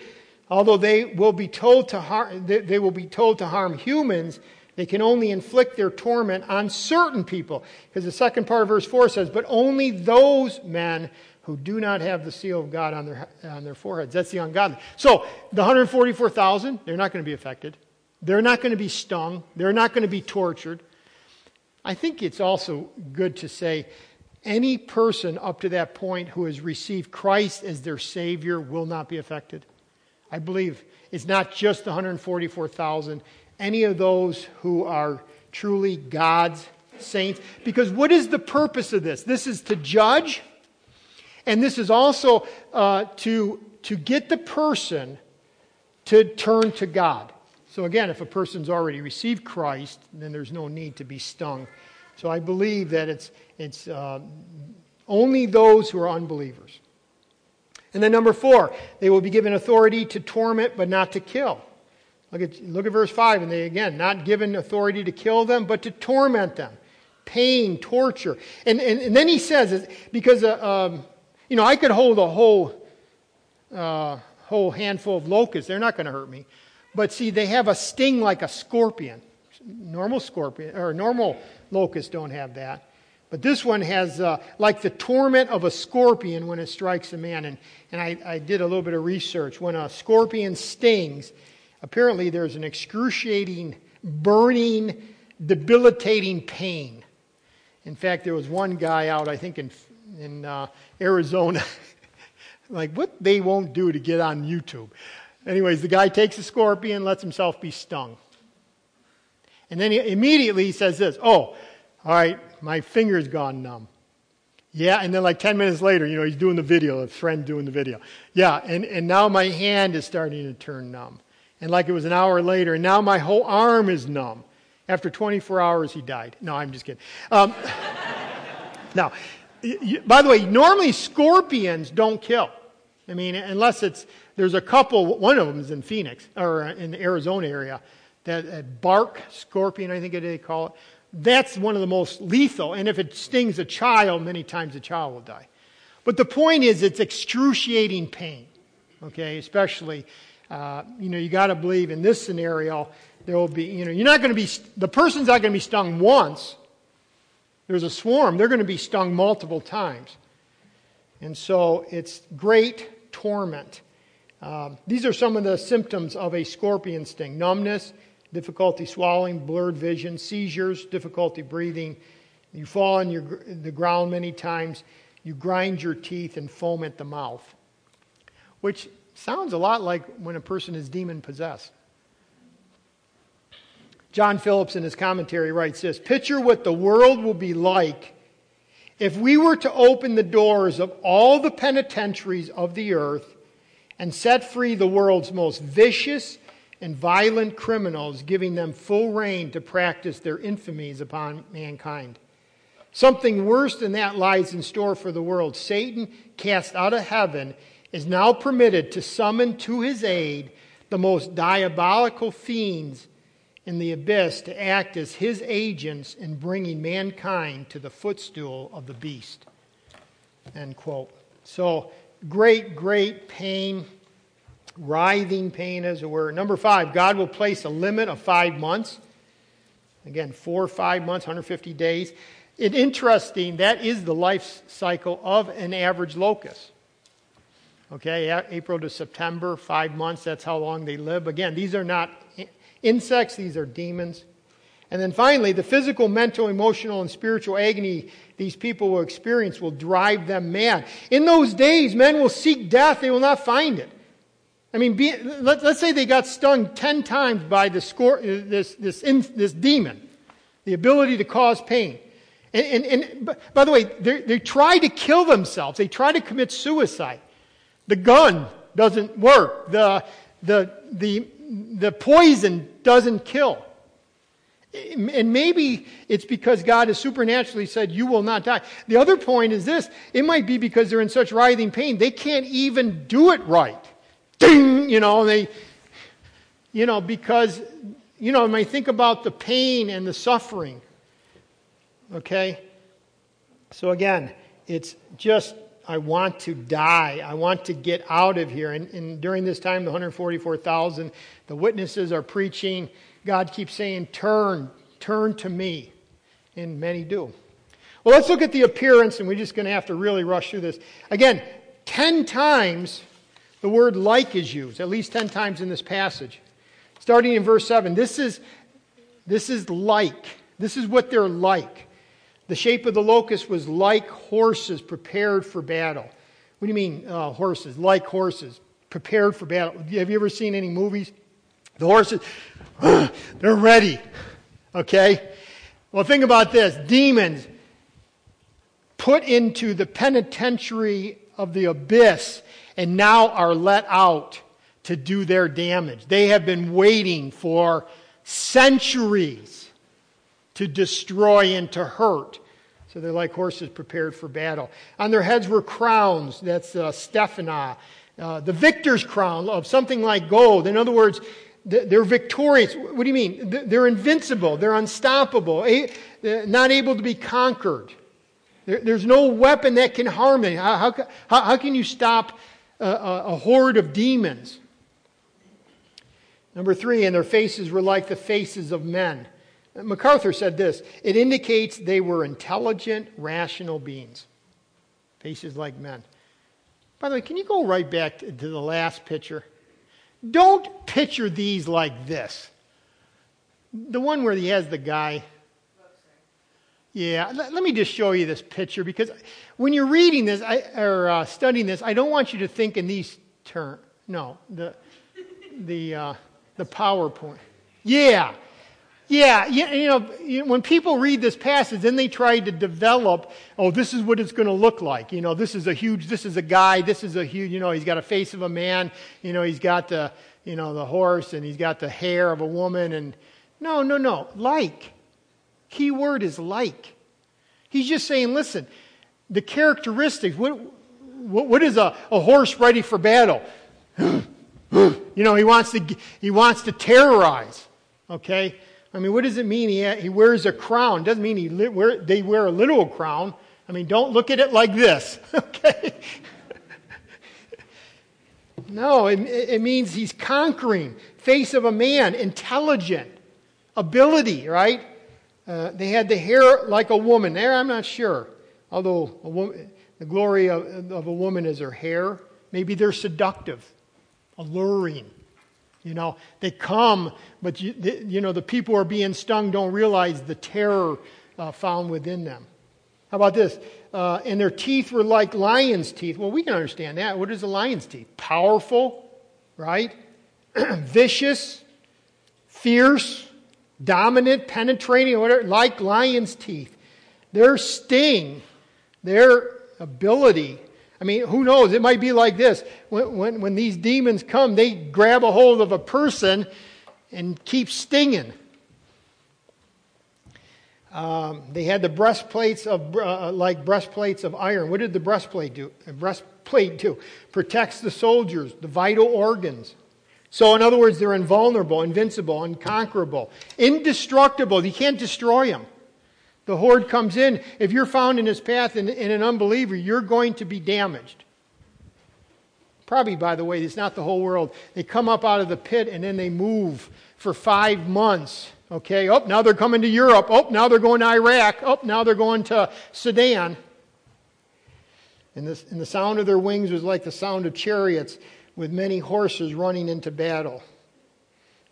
Although they will be told to harm, they will be told to harm humans, They can only inflict their torment on certain people. Because the second part of verse 4 says, But only those men who do not have the seal of God on their, on their foreheads. That's the ungodly. So the 144,000, they're not going to be affected. They're not going to be stung. They're not going to be tortured. I think it's also good to say any person up to that point who has received Christ as their Savior will not be affected. I believe it's not just the 144,000, any of those who are truly God's saints. Because what is the purpose of this? This is to judge, and this is also uh, to, to get the person to turn to God. So, again, if a person's already received Christ, then there's no need to be stung. So, I believe that it's, it's uh, only those who are unbelievers. And then, number four, they will be given authority to torment but not to kill. Look at, look at verse 5, and they, again, not given authority to kill them, but to torment them. Pain, torture. And, and, and then he says, because, uh, um, you know, I could hold a whole, uh, whole handful of locusts. They're not going to hurt me. But see, they have a sting like a scorpion. Normal scorpion, or normal locusts don't have that. But this one has uh, like the torment of a scorpion when it strikes a man. And, and I, I did a little bit of research. When a scorpion stings, apparently there's an excruciating, burning, debilitating pain. In fact, there was one guy out, I think in, in uh, Arizona, like what they won't do to get on YouTube. Anyways, the guy takes a scorpion, lets himself be stung. And then he, immediately he says this Oh, all right, my finger's gone numb. Yeah, and then like 10 minutes later, you know, he's doing the video, a friend doing the video. Yeah, and, and now my hand is starting to turn numb. And like it was an hour later, and now my whole arm is numb. After 24 hours, he died. No, I'm just kidding. Um, now, by the way, normally scorpions don't kill. I mean, unless it's, there's a couple, one of them is in Phoenix, or in the Arizona area, that bark scorpion, I think they call it. That's one of the most lethal. And if it stings a child, many times the child will die. But the point is, it's excruciating pain, okay, especially uh, you know, you got to believe in this scenario, there will be, you know, you're not going to be, the person's not going to be stung once. There's a swarm, they're going to be stung multiple times. And so it's great torment. Uh, these are some of the symptoms of a scorpion sting numbness, difficulty swallowing, blurred vision, seizures, difficulty breathing. You fall on your, the ground many times. You grind your teeth and foam at the mouth, which Sounds a lot like when a person is demon possessed. John Phillips, in his commentary, writes this Picture what the world will be like if we were to open the doors of all the penitentiaries of the earth and set free the world's most vicious and violent criminals, giving them full reign to practice their infamies upon mankind. Something worse than that lies in store for the world. Satan, cast out of heaven, is now permitted to summon to his aid the most diabolical fiends in the abyss to act as his agents in bringing mankind to the footstool of the beast. End quote. So, great, great pain, writhing pain, as it were. Number five, God will place a limit of five months. Again, four or five months, 150 days. It interesting, that is the life cycle of an average locust. Okay, April to September, five months, that's how long they live. Again, these are not insects, these are demons. And then finally, the physical, mental, emotional, and spiritual agony these people will experience will drive them mad. In those days, men will seek death, they will not find it. I mean, be, let, us say they got stung 10 times by uh, this, this, this, this demon, the ability to cause pain. And, and, and by the way, they try to kill themselves, they try to commit suicide. The gun doesn't work. The, the, the, the poison doesn't kill. And maybe it's because God has supernaturally said, You will not die. The other point is this it might be because they're in such writhing pain, they can't even do it right. Ding! You know, they, you know, because, you know, I think about the pain and the suffering. Okay? So again, it's just I want to die. I want to get out of here. And, and during this time, the 144,000, the witnesses are preaching God keeps saying, Turn, turn to me. And many do. Well, let's look at the appearance, and we're just going to have to really rush through this. Again, 10 times the word like is used, at least 10 times in this passage. Starting in verse 7. This is, this is like. This is what they're like. The shape of the locust was like horses prepared for battle. What do you mean, uh, horses? Like horses, prepared for battle. Have you ever seen any movies? The horses, they're ready. Okay? Well, think about this demons put into the penitentiary of the abyss and now are let out to do their damage. They have been waiting for centuries to destroy and to hurt. So they're like horses prepared for battle. On their heads were crowns. That's uh, stephanos. Uh, the victor's crown of something like gold. In other words, they're victorious. What do you mean? They're invincible. They're unstoppable. Not able to be conquered. There's no weapon that can harm them. How, how can you stop a, a horde of demons? Number three, and their faces were like the faces of men. MacArthur said this it indicates they were intelligent, rational beings. Faces like men. By the way, can you go right back to, to the last picture? Don't picture these like this. The one where he has the guy. Yeah, let, let me just show you this picture because when you're reading this I, or uh, studying this, I don't want you to think in these terms. No, the the uh, the PowerPoint. Yeah, yeah, you know, when people read this passage, then they try to develop, oh, this is what it's going to look like. You know, this is a huge, this is a guy, this is a huge, you know, he's got a face of a man, you know, he's got the, you know, the horse and he's got the hair of a woman and, no, no, no, like. Key word is like. He's just saying, listen, the characteristics, what, what, what is a, a horse ready for battle? you know, he wants to, he wants to terrorize, okay? I mean, what does it mean he, he wears a crown? Doesn't mean he li- wear, they wear a literal crown. I mean, don't look at it like this, okay? no, it, it means he's conquering, face of a man, intelligent, ability, right? Uh, they had the hair like a woman. There, I'm not sure. Although woman, the glory of, of a woman is her hair. Maybe they're seductive, alluring. You know, they come, but you, you know, the people who are being stung don't realize the terror uh, found within them. How about this? Uh, and their teeth were like lion's teeth. Well, we can understand that. What is a lion's teeth? Powerful, right? Vicious, fierce, dominant, penetrating, whatever, like lion's teeth. Their sting, their ability I mean, who knows? It might be like this. When, when, when these demons come, they grab a hold of a person and keep stinging. Um, they had the breastplates of, uh, like breastplates of iron. What did the breastplate do? A breastplate do? Protects the soldiers, the vital organs. So, in other words, they're invulnerable, invincible, unconquerable, indestructible. You can't destroy them the horde comes in, if you're found in his path and, and an unbeliever, you're going to be damaged. Probably, by the way, it's not the whole world. They come up out of the pit and then they move for five months. Okay, oh, now they're coming to Europe. Oh, now they're going to Iraq. Oh, now they're going to Sudan. And, this, and the sound of their wings was like the sound of chariots with many horses running into battle.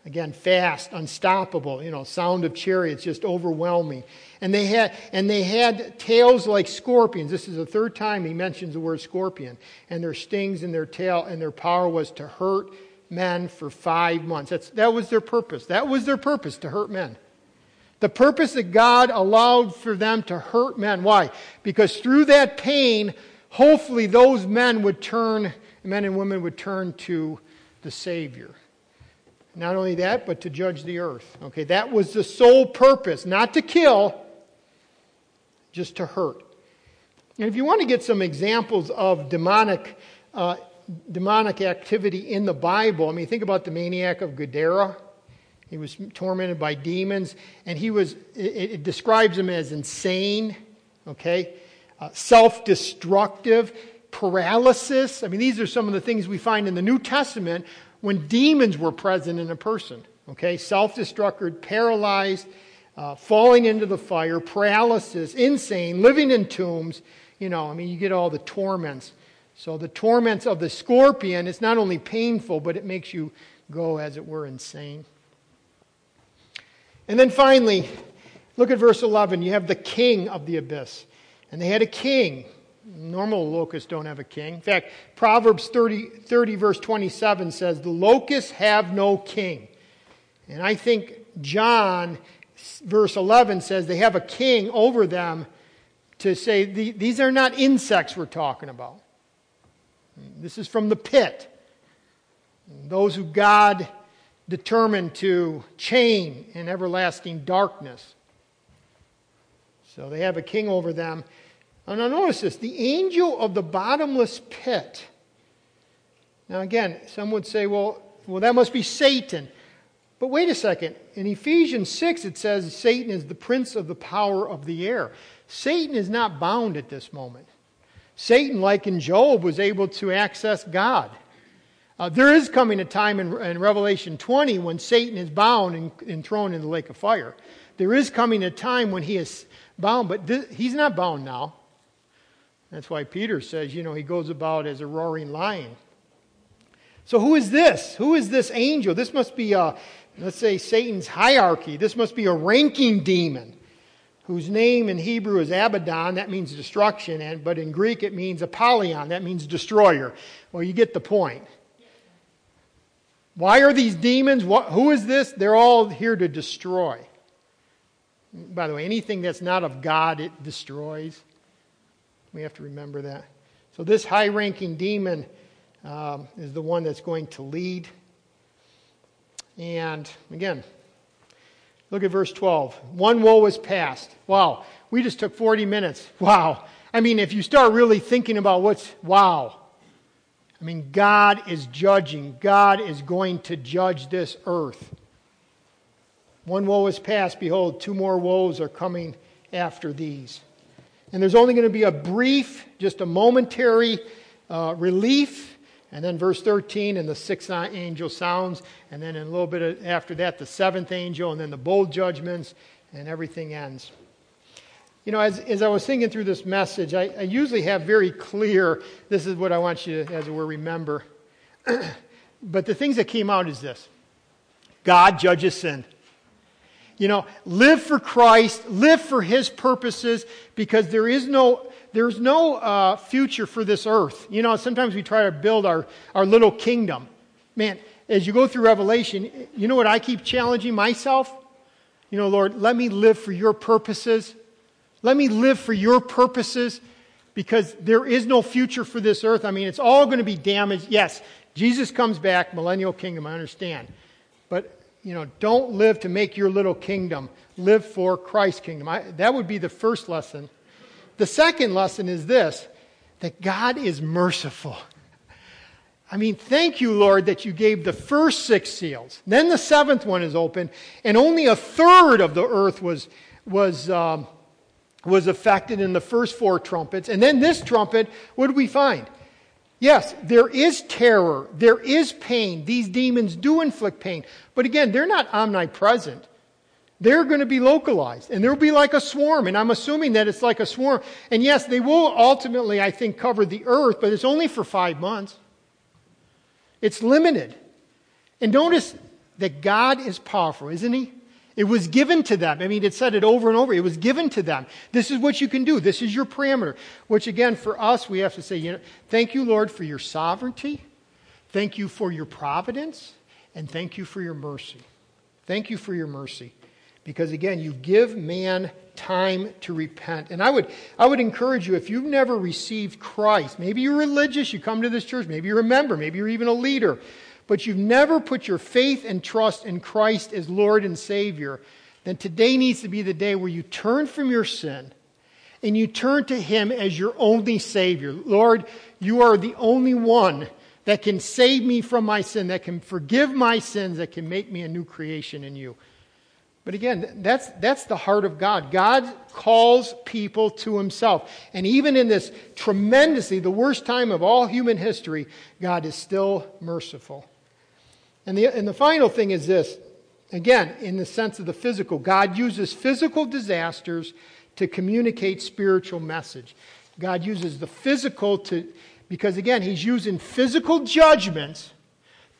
Again, fast, unstoppable, you know, sound of chariots, just overwhelming. And they had, and they had tails like scorpions. This is the third time he mentions the word scorpion. And their stings and their tail, and their power was to hurt men for five months. That's, that was their purpose. That was their purpose, to hurt men. The purpose that God allowed for them to hurt men. Why? Because through that pain, hopefully those men would turn, men and women would turn to the Savior. Not only that, but to judge the earth. Okay, that was the sole purpose, not to kill, just to hurt. And if you want to get some examples of demonic, uh, demonic activity in the Bible, I mean, think about the maniac of Gadara. He was tormented by demons, and he was, it, it describes him as insane, okay, uh, self destructive, paralysis. I mean, these are some of the things we find in the New Testament when demons were present in a person. Okay, self destructed, paralyzed, uh, falling into the fire, paralysis, insane, living in tombs. You know, I mean, you get all the torments. So the torments of the scorpion is not only painful, but it makes you go, as it were, insane. And then finally, look at verse 11. You have the king of the abyss. And they had a king. Normal locusts don't have a king. In fact, Proverbs 30, 30 verse 27 says, The locusts have no king. And I think John, verse 11, says they have a king over them to say these are not insects we're talking about. This is from the pit. Those who God determined to chain in everlasting darkness. So they have a king over them. And now notice this the angel of the bottomless pit. Now, again, some would say, well, well, that must be Satan. But wait a second. In Ephesians 6, it says Satan is the prince of the power of the air. Satan is not bound at this moment. Satan, like in Job, was able to access God. Uh, there is coming a time in, in, Revelation 20 when Satan is bound and, and, thrown in the lake of fire. There is coming a time when he is bound, but th- he's not bound now. That's why Peter says, you know, he goes about as a roaring lion. So who is this? Who is this angel? This must be, a, let's say, Satan's hierarchy. This must be a ranking demon whose name in Hebrew is Abaddon, that means destruction, and, but in Greek it means Apollyon, that means destroyer. Well, you get the point. Why are these demons? What, who is this? They're all here to destroy. By the way, anything that's not of God, it destroys. We have to remember that. So, this high ranking demon um, is the one that's going to lead. And again, look at verse 12. One woe is past. Wow, we just took 40 minutes. Wow. I mean, if you start really thinking about what's, wow. I mean, God is judging. God is going to judge this earth. One woe is past. Behold, two more woes are coming after these. And there's only going to be a brief, just a momentary uh, relief. And then verse 13, and the sixth angel sounds. And then in a little bit after that, the seventh angel, and then the bowl judgments, and everything ends. You know, as, as I was thinking through this message, I, I usually have very clear this is what I want you to, as it were, remember. but the things that came out is this God judges sin. You know, live for Christ, live for His purposes, because there is no, there's no uh, future for this earth. You know, sometimes we try to build our, our little kingdom. Man, as you go through Revelation, you know what I keep challenging myself? You know, Lord, let me live for your purposes. Let me live for your purposes because there is no future for this earth. I mean, it's all going to be damaged. Yes, Jesus comes back, millennial kingdom, I understand. But, you know, don't live to make your little kingdom. Live for Christ's kingdom. I, that would be the first lesson. The second lesson is this that God is merciful. I mean, thank you, Lord, that you gave the first six seals. Then the seventh one is open, and only a third of the earth was, was um, was affected in the first four trumpets. And then this trumpet, what do we find? Yes, there is terror. There is pain. These demons do inflict pain. But again, they're not omnipresent. They're going to be localized. And they'll be like a swarm. And I'm assuming that it's like a swarm. And yes, they will ultimately, I think, cover the earth, but it's only for five months. It's limited. And notice that God is powerful, isn't He? It was given to them. I mean, it said it over and over. It was given to them. This is what you can do. This is your parameter. Which, again, for us, we have to say, you know, thank you, Lord, for your sovereignty. Thank you for your providence. And thank you for your mercy. Thank you for your mercy. Because, again, you give man time to repent. And I would, I would encourage you, if you've never received Christ, maybe you're religious, you come to this church, maybe you're a member, maybe you're even a leader but you've never put your faith and trust in Christ as Lord and Savior, then today needs to be the day where you turn from your sin and you turn to Him as your only Savior. Lord, you are the only one that can save me from my sin, that can forgive my sins, that can make me a new creation in you. But again, that's, that's the heart of God. God calls people to himself. And even in this tremendously, the worst time of all human history, God is still merciful. And the, and the final thing is this Again, in the sense of the physical, God uses physical disasters to communicate spiritual message. God uses the physical to, because again, He's using physical judgments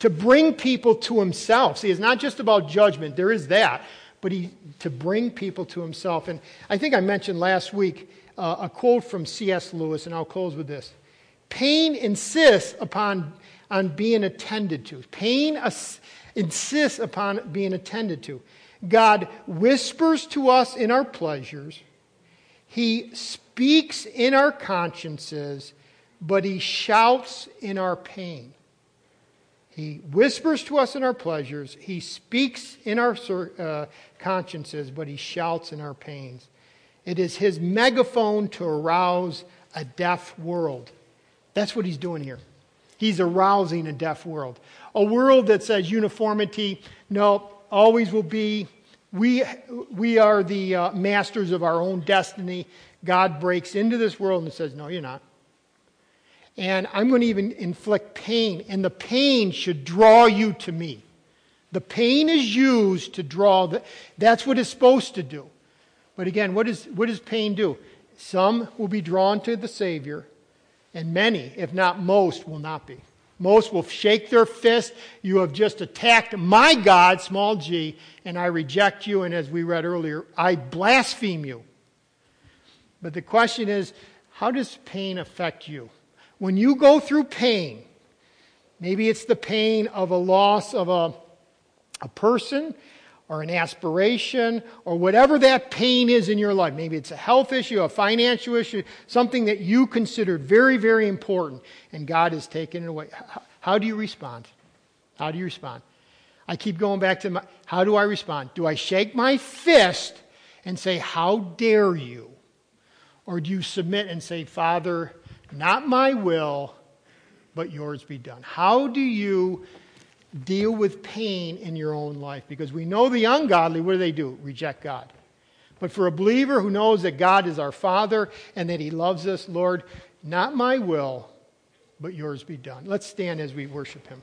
to bring people to Himself. See, it's not just about judgment, there is that, but he, to bring people to Himself. And I think I mentioned last week uh, a quote from C.S. Lewis, and I'll close with this Pain insists upon on being attended to. Pain insists upon being attended to. God whispers to us in our pleasures, He speaks in our consciences, but He shouts in our pain. He whispers to us in our pleasures, He speaks in our uh, consciences, but He shouts in our pains. It is His megaphone to arouse a deaf world. That's what He's doing here. He's arousing a deaf world. A world that says uniformity, no, always will be. We, we are the uh, masters of our own destiny. God breaks into this world and says, No, you're not. And I'm going to even inflict pain, and the pain should draw you to me. The pain is used to draw, the, that's what it's supposed to do. But again, what, is, what does pain do? Some will be drawn to the Savior, and many, if not most, will not be. Most will shake their fist. You have just attacked my God, small g, and I reject you. And as we read earlier, I blaspheme you. But the question is how does pain affect you? When you go through pain, maybe it's the pain of a loss of a, a person, or an aspiration or whatever that pain is in your life. Maybe it's a health issue, a financial issue, something that you considered very, very important, and God has taken it away. How do you respond? How do you respond? I keep going back to my, how do I respond? Do I shake my fist and say, How dare you? Or do you submit and say, Father, not my will, but yours be done? How do you deal with pain in your own life. Because we know the ungodly, what do they do? Reject God. But for a believer who knows that God is our Father and that He loves us, Lord, not my will, but yours be done. Let's stand as we worship Him.